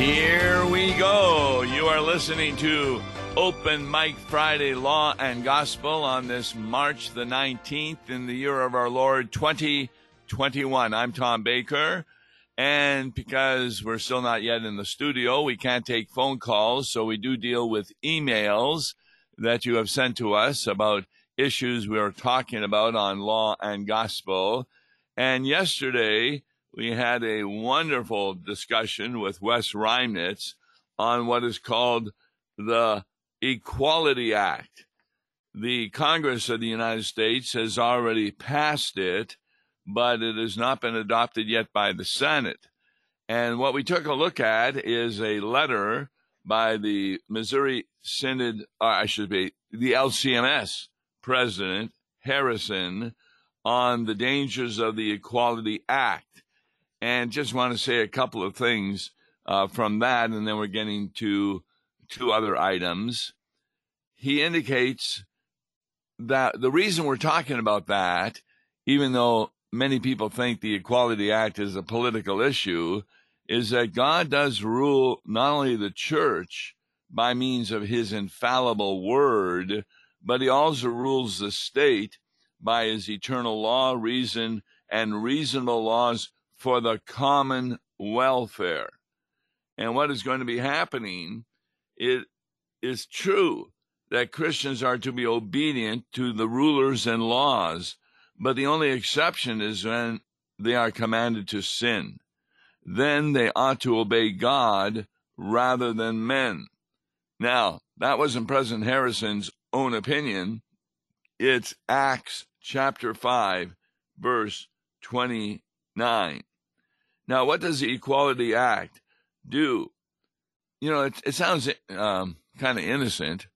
Here we go. You are listening to Open Mic Friday Law and Gospel on this March the 19th in the year of our Lord 2021. I'm Tom Baker. And because we're still not yet in the studio, we can't take phone calls. So we do deal with emails that you have sent to us about issues we are talking about on law and gospel. And yesterday, we had a wonderful discussion with Wes Reimnitz on what is called the Equality Act. The Congress of the United States has already passed it, but it has not been adopted yet by the Senate. And what we took a look at is a letter by the Missouri Synod, or I should be, the LCMS president, Harrison, on the dangers of the Equality Act. And just want to say a couple of things uh, from that, and then we're getting to two other items. He indicates that the reason we're talking about that, even though many people think the Equality Act is a political issue, is that God does rule not only the church by means of his infallible word, but he also rules the state by his eternal law, reason, and reasonable laws for the common welfare. And what is going to be happening, it is true that Christians are to be obedient to the rulers and laws, but the only exception is when they are commanded to sin. Then they ought to obey God rather than men. Now, that wasn't President Harrison's own opinion. It's Acts chapter 5, verse 29. Now, what does the Equality Act do? You know, it, it sounds um, kind of innocent,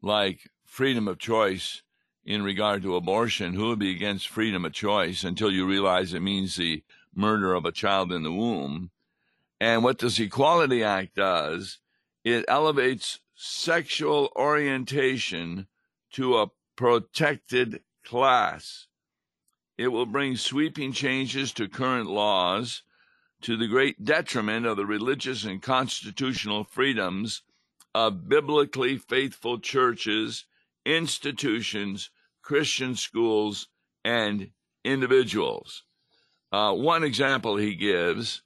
like freedom of choice in regard to abortion. Who would be against freedom of choice until you realize it means the murder of a child in the womb? And what this Equality Act does, it elevates sexual orientation to a protected class. It will bring sweeping changes to current laws to the great detriment of the religious and constitutional freedoms of biblically faithful churches, institutions, Christian schools, and individuals. Uh, one example he gives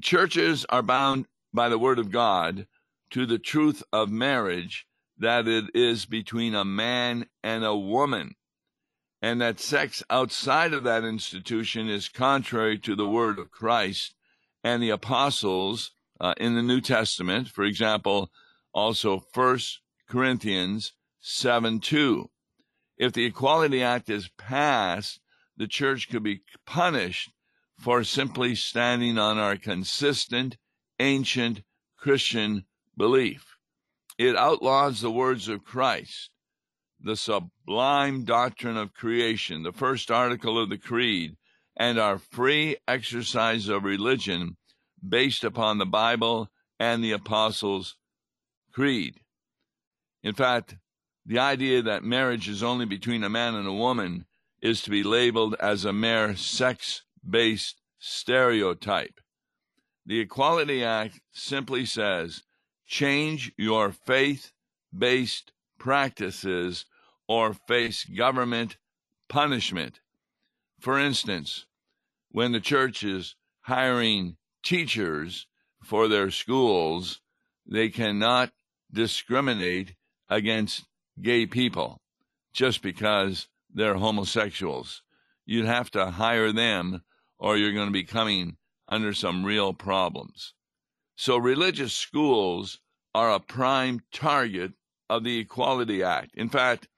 churches are bound by the Word of God to the truth of marriage that it is between a man and a woman and that sex outside of that institution is contrary to the word of Christ and the apostles uh, in the New Testament. For example, also First Corinthians 7 2. If the Equality Act is passed, the church could be punished for simply standing on our consistent, ancient Christian belief. It outlaws the words of Christ the sublime doctrine of creation, the first article of the Creed, and our free exercise of religion based upon the Bible and the Apostles' Creed. In fact, the idea that marriage is only between a man and a woman is to be labeled as a mere sex based stereotype. The Equality Act simply says change your faith based practices or face government punishment. For instance, when the church is hiring teachers for their schools, they cannot discriminate against gay people just because they're homosexuals. You'd have to hire them or you're going to be coming under some real problems. So religious schools are a prime target of the Equality Act. In fact,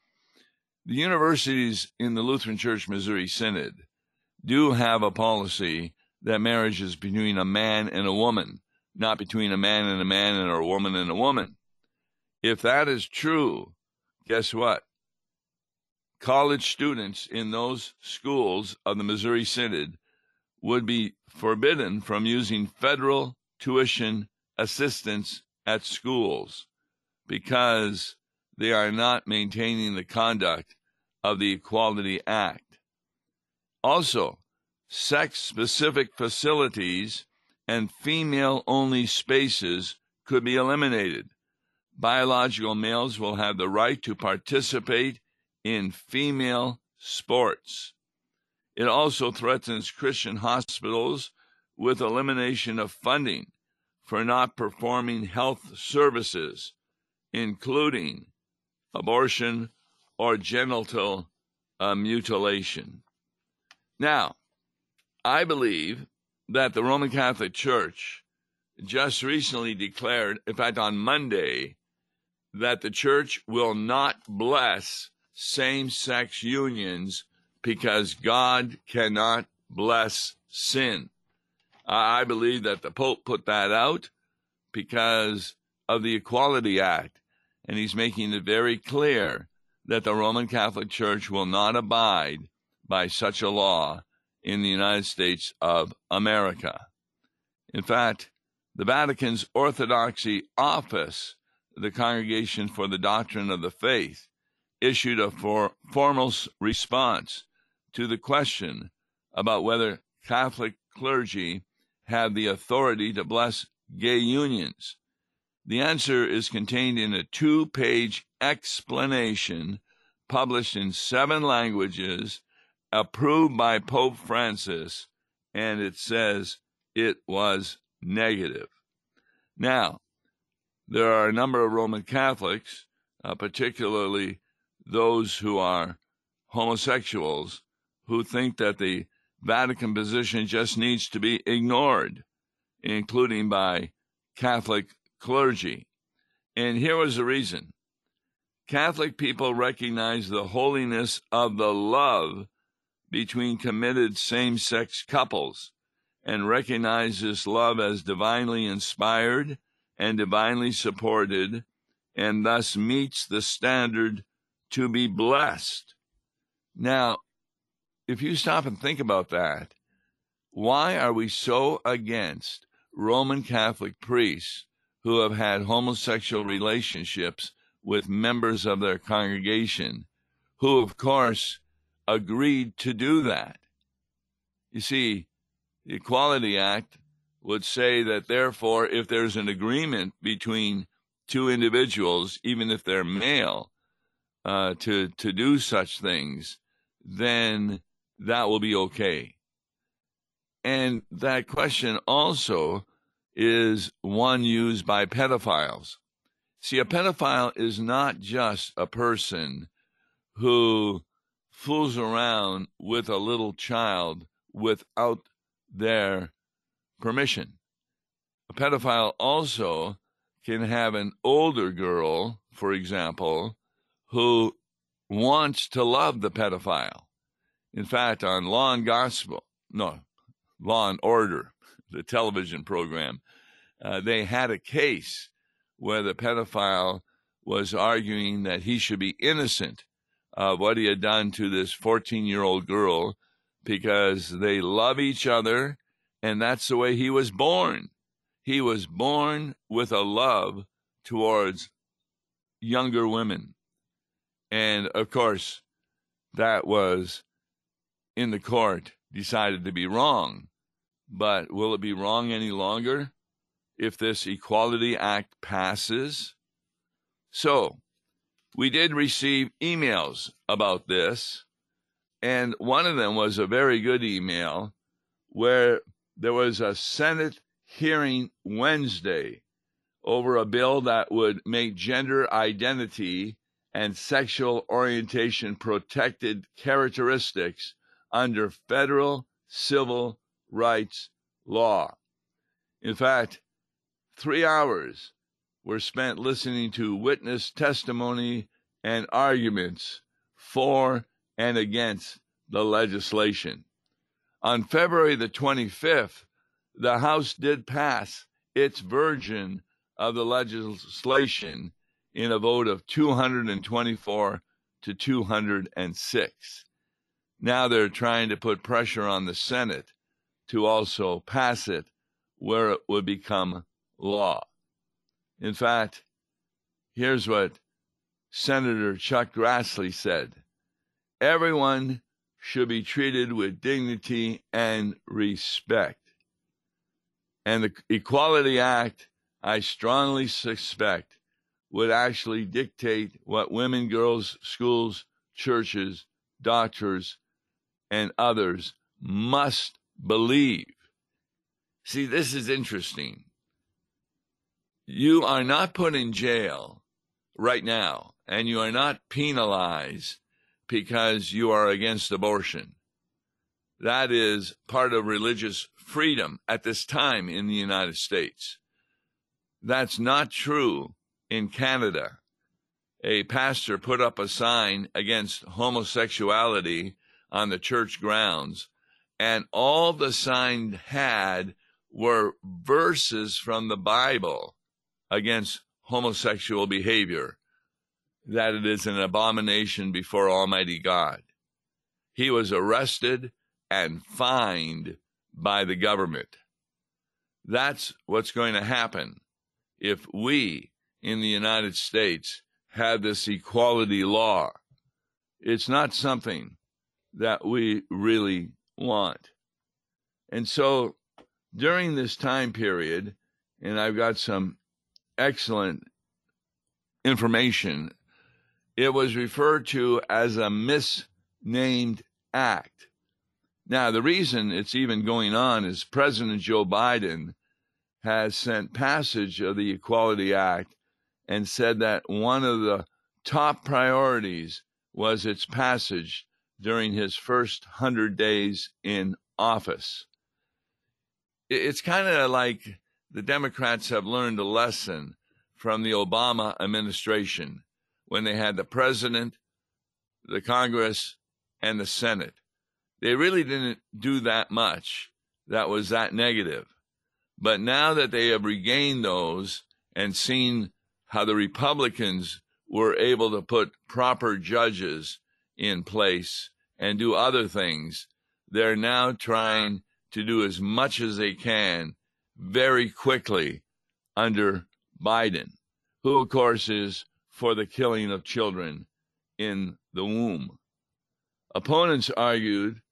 the universities in the Lutheran Church Missouri Synod do have a policy that marriage is between a man and a woman, not between a man and a man and a woman and a woman. If that is true, guess what? College students in those schools of the Missouri Synod would be forbidden from using federal tuition assistance at schools because they are not maintaining the conduct of the Equality Act. Also, sex specific facilities and female only spaces could be eliminated. Biological males will have the right to participate in female sports. It also threatens Christian hospitals with elimination of funding for not performing health services, including abortion or genital uh, mutilation. Now, I believe that the Roman Catholic Church just recently declared, in fact, on Monday, that the church will not bless same sex unions because God cannot bless sin. I believe that the Pope put that out because of the Equality Act, and he's making it very clear that the Roman Catholic Church will not abide by such a law in the United States of America. In fact, the Vatican's Orthodoxy Office, the Congregation for the Doctrine of the Faith, issued a for, formal response to the question about whether Catholic clergy have the authority to bless gay unions. The answer is contained in a two page explanation published in seven languages, approved by Pope Francis, and it says it was negative. Now, there are a number of Roman Catholics, uh, particularly those who are homosexuals, who think that the Vatican position just needs to be ignored, including by Catholic clergy. And here was the reason Catholic people recognize the holiness of the love between committed same sex couples and recognize this love as divinely inspired and divinely supported, and thus meets the standard to be blessed. Now, if you stop and think about that, why are we so against Roman Catholic priests who have had homosexual relationships with members of their congregation, who, of course, agreed to do that? You see, the Equality Act would say that, therefore, if there's an agreement between two individuals, even if they're male, uh, to to do such things, then that will be okay. And that question also is one used by pedophiles. See, a pedophile is not just a person who fools around with a little child without their permission. A pedophile also can have an older girl, for example, who wants to love the pedophile. In fact, on Law and Gospel, no, Law and Order, the television program, uh, they had a case where the pedophile was arguing that he should be innocent of what he had done to this 14 year old girl because they love each other and that's the way he was born. He was born with a love towards younger women. And of course, that was in the court decided to be wrong. But will it be wrong any longer if this Equality Act passes? So, we did receive emails about this, and one of them was a very good email where there was a Senate hearing Wednesday over a bill that would make gender identity and sexual orientation protected characteristics under federal civil rights law. In fact, three hours were spent listening to witness testimony and arguments for and against the legislation. On February the 25th, the House did pass its version of the legislation in a vote of 224 to 206. Now they're trying to put pressure on the Senate to also pass it where it would become law. In fact, here's what Senator Chuck Grassley said Everyone should be treated with dignity and respect. And the Equality Act, I strongly suspect, would actually dictate what women, girls, schools, churches, doctors, and others must believe. See, this is interesting. You are not put in jail right now, and you are not penalized because you are against abortion. That is part of religious freedom at this time in the United States. That's not true in Canada. A pastor put up a sign against homosexuality on the church grounds, and all the sign had were verses from the Bible against homosexual behavior, that it is an abomination before Almighty God. He was arrested and fined by the government. That's what's going to happen if we in the United States have this equality law. It's not something that we really want. And so during this time period, and I've got some excellent information, it was referred to as a misnamed act. Now, the reason it's even going on is President Joe Biden has sent passage of the Equality Act and said that one of the top priorities was its passage during his first 100 days in office. It's kind of like the Democrats have learned a lesson from the Obama administration when they had the president, the Congress, and the Senate they really didn't do that much that was that negative. But now that they have regained those and seen how the Republicans were able to put proper judges in place and do other things, they're now trying to do as much as they can very quickly under Biden, who, of course, is for the killing of children in the womb. Opponents argued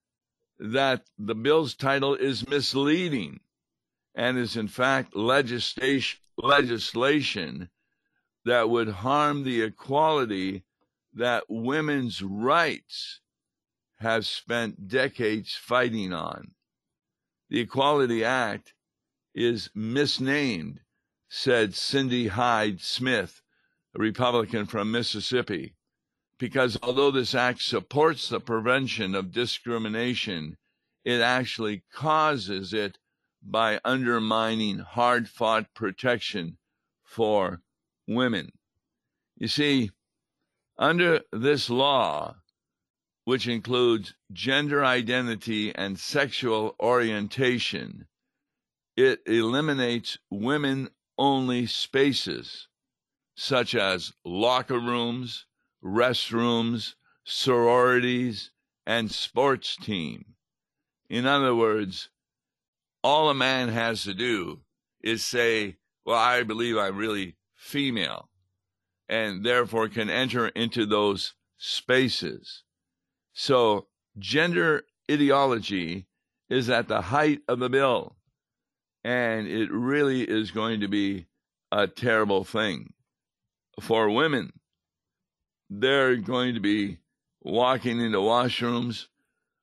that the bill's title is misleading and is in fact legislation legislation that would harm the equality that women's rights have spent decades fighting on. The Equality Act is misnamed, said Cindy Hyde Smith, a Republican from Mississippi because although this act supports the prevention of discrimination, it actually causes it by undermining hard fought protection for women. You see, under this law, which includes gender identity and sexual orientation, it eliminates women only spaces such as locker rooms, restrooms, sororities, and sports team. In other words, all a man has to do is say, Well, I believe I'm really female, and therefore can enter into those spaces. So, gender ideology is at the height of the bill, and it really is going to be a terrible thing for women they're going to be walking into washrooms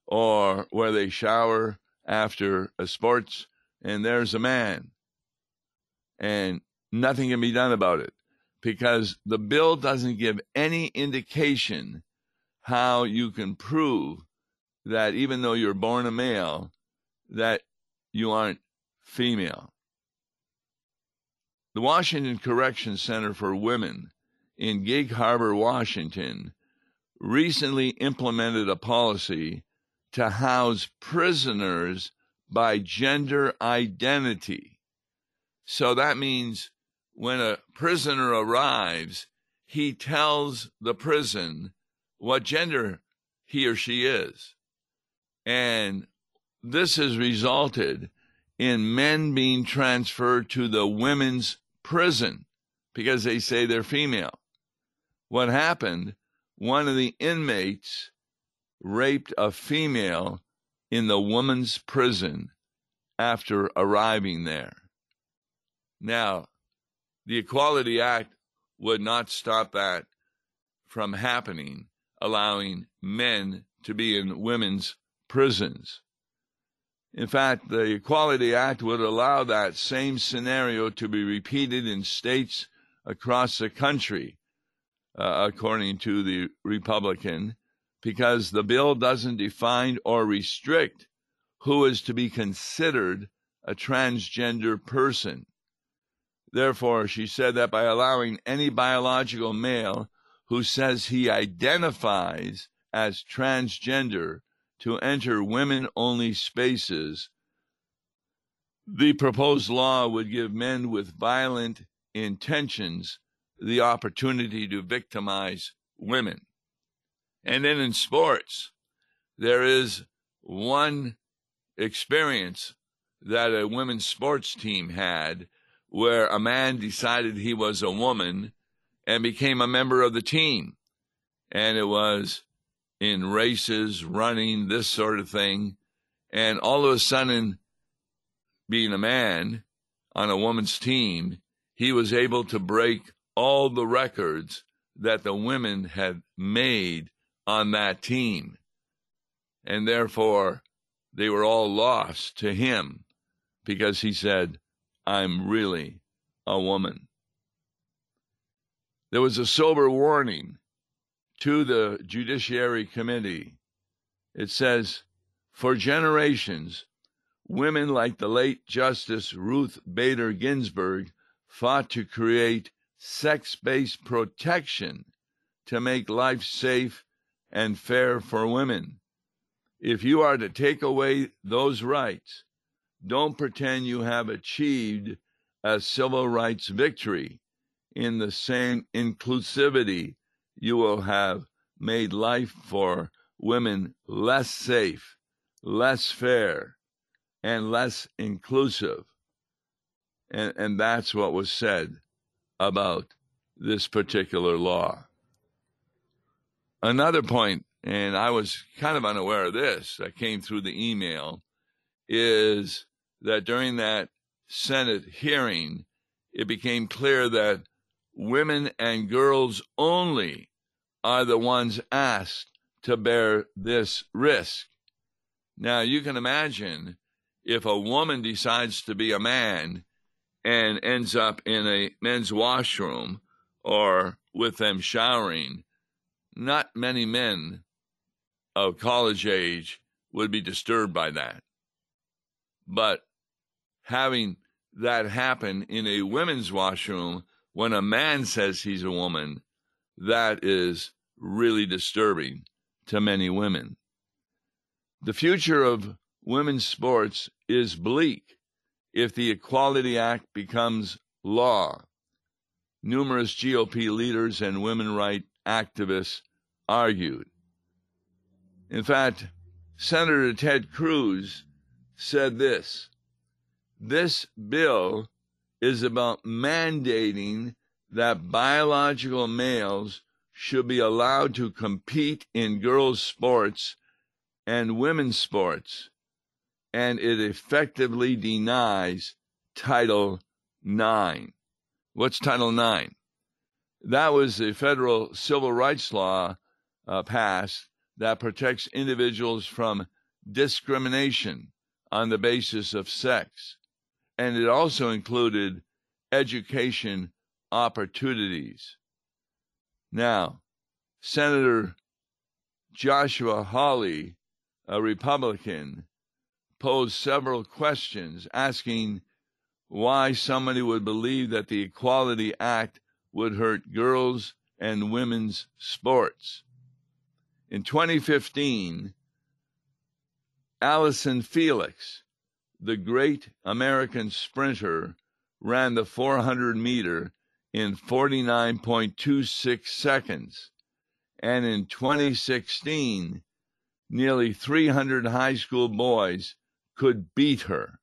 or where they shower after a sports, and there's a man. And nothing can be done about it because the bill doesn't give any indication how you can prove that even though you're born a male, that you aren't female. The Washington Correction Center for Women in Gig Harbor, Washington, recently implemented a policy to house prisoners by gender identity. So that means when a prisoner arrives, he tells the prison what gender he or she is. And this has resulted in men being transferred to the women's prison because they say they're female what happened, one of the inmates raped a female in the woman's prison after arriving there. Now, the Equality Act would not stop that from happening, allowing men to be in women's prisons. In fact, the Equality Act would allow that same scenario to be repeated in states across the country, uh, according to the Republican, because the bill doesn't define or restrict who is to be considered a transgender person. Therefore, she said that by allowing any biological male who says he identifies as transgender to enter women only spaces, the proposed law would give men with violent intentions the opportunity to victimize women. And then in sports, there is one experience that a women's sports team had where a man decided he was a woman and became a member of the team. And it was in races, running, this sort of thing. And all of a sudden, being a man on a woman's team, he was able to break all the records that the women had made on that team. And therefore, they were all lost to him because he said, I'm really a woman. There was a sober warning to the Judiciary Committee. It says, For generations, women like the late Justice Ruth Bader Ginsburg fought to create sex based protection to make life safe and fair for women. If you are to take away those rights, don't pretend you have achieved a civil rights victory. In the same inclusivity, you will have made life for women less safe, less fair, and less inclusive. And, and that's what was said about this particular law. Another point and I was kind of unaware of this that came through the email, is that during that Senate hearing, it became clear that women and girls only are the ones asked to bear this risk. Now, you can imagine if a woman decides to be a man and ends up in a men's washroom or with them showering, not many men of college age would be disturbed by that. But having that happen in a women's washroom when a man says he's a woman, that is really disturbing to many women. The future of women's sports is bleak if the Equality Act becomes law. Numerous GOP leaders and women rights activists argued. In fact, Senator Ted Cruz said this this bill is about mandating that biological males should be allowed to compete in girls' sports and women's sports, and it effectively denies Title IX. What's Title IX? That was a federal civil rights law uh, passed that protects individuals from discrimination on the basis of sex. And it also included education opportunities. Now, Senator Joshua Hawley, a Republican, posed several questions asking why somebody would believe that the Equality Act would hurt girls and women's sports. In 2015, Allyson Felix, the great American sprinter, ran the 400 meter in 49.26 seconds. And in 2016, nearly 300 high school boys could beat her.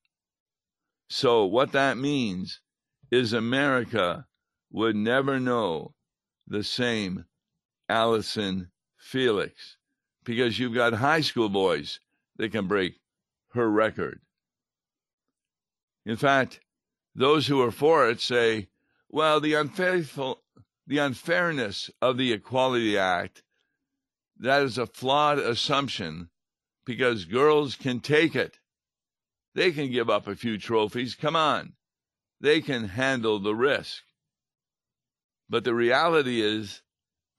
So, what that means is America would never know the same Allyson Felix because you've got high school boys that can break her record. In fact, those who are for it say, well, the unfaithful, the unfairness of the Equality Act, that is a flawed assumption because girls can take it. They can give up a few trophies. Come on. They can handle the risk. But the reality is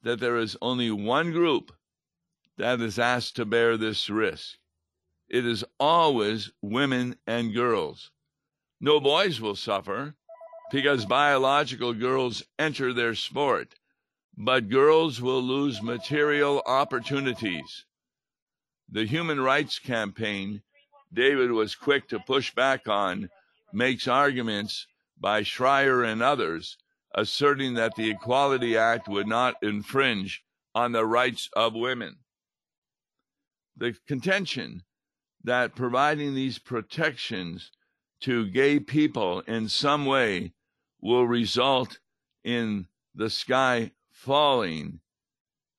that there is only one group that is asked to bear this risk. It is always women and girls. No boys will suffer because biological girls enter their sport, but girls will lose material opportunities. The Human Rights Campaign David was quick to push back on makes arguments by Shrier and others asserting that the Equality Act would not infringe on the rights of women. The contention that providing these protections to gay people in some way will result in the sky falling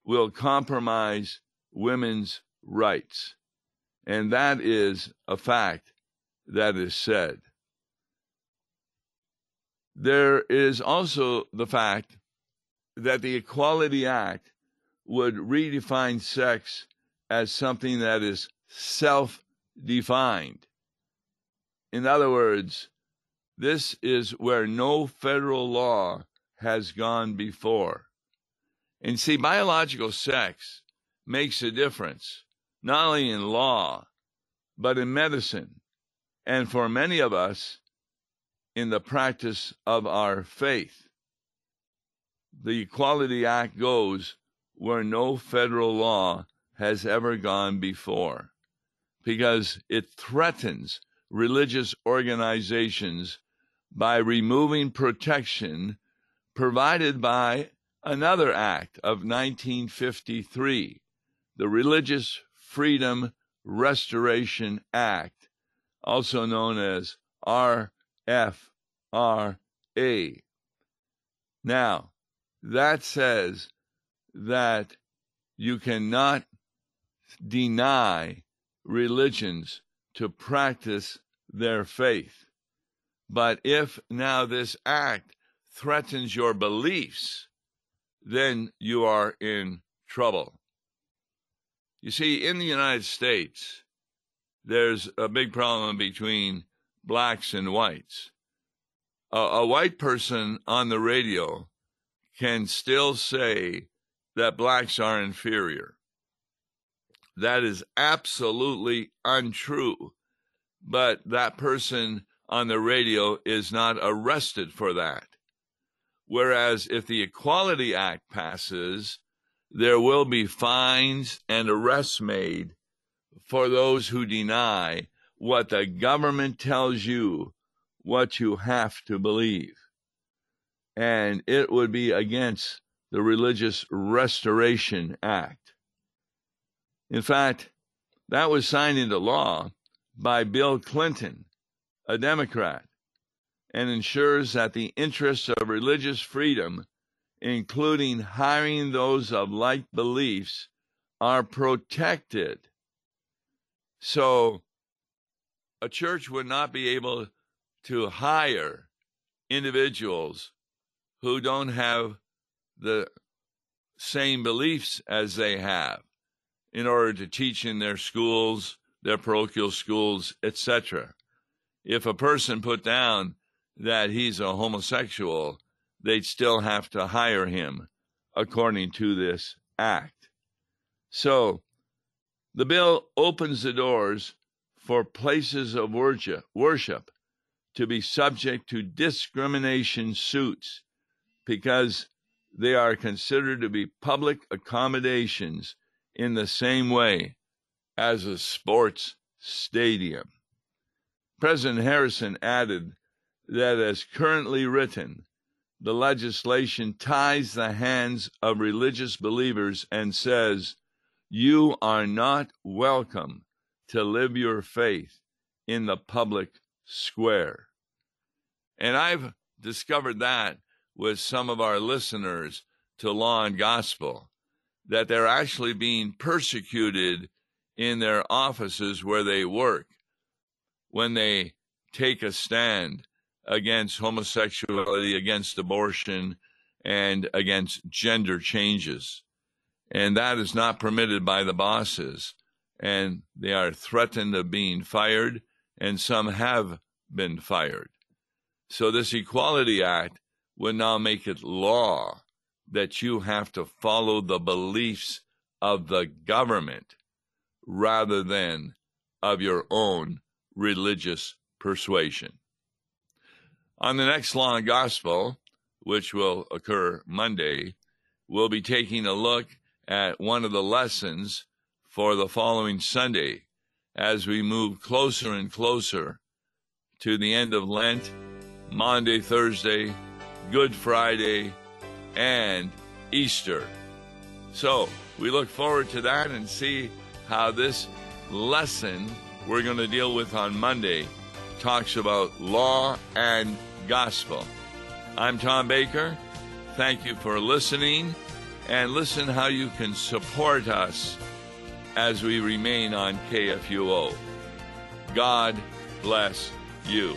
will compromise women's rights. And that is a fact that is said. There is also the fact that the Equality Act would redefine sex as something that is self defined. In other words, this is where no federal law has gone before. And see, biological sex makes a difference, not only in law, but in medicine, and for many of us, in the practice of our faith. The Equality Act goes where no federal law has ever gone before because it threatens religious organizations by removing protection provided by another act of 1953, the Religious Freedom Restoration Act, also known as RFRA. Now, that says that you cannot deny religions to practice their faith. But if now this act threatens your beliefs, then you are in trouble. You see, in the United States, there's a big problem between blacks and whites. A, a white person on the radio can still say that blacks are inferior. That is absolutely untrue. But that person on the radio is not arrested for that. Whereas if the Equality Act passes, there will be fines and arrests made for those who deny what the government tells you what you have to believe. And it would be against the Religious Restoration Act. In fact, that was signed into law by Bill Clinton, a Democrat, and ensures that the interests of religious freedom, including hiring those of like beliefs, are protected. So, a church would not be able to hire individuals who don't have the same beliefs as they have in order to teach in their schools, their parochial schools, etc. If a person put down that he's a homosexual, they'd still have to hire him according to this act. So the bill opens the doors for places of worship, to be subject to discrimination suits because they are considered to be public accommodations in the same way as a sports stadium. President Harrison added that, as currently written, the legislation ties the hands of religious believers and says, You are not welcome to live your faith in the public square. And I've discovered that with some of our listeners to Law and Gospel that they're actually being persecuted in their offices where they work when they take a stand against homosexuality, against abortion, and against gender changes. And that is not permitted by the bosses. And they are threatened of being fired, and some have been fired. So, this Equality Act would now make it law that you have to follow the beliefs of the government rather than of your own religious persuasion. On the next and Gospel, which will occur Monday, we'll be taking a look at one of the lessons for the following Sunday as we move closer and closer to the end of Lent, Maundy, Thursday, Good Friday, and Easter. So we look forward to that and see how this lesson we're going to deal with on Monday talks about law and gospel. I'm Tom Baker. Thank you for listening and listen how you can support us as we remain on KFUO. God bless you.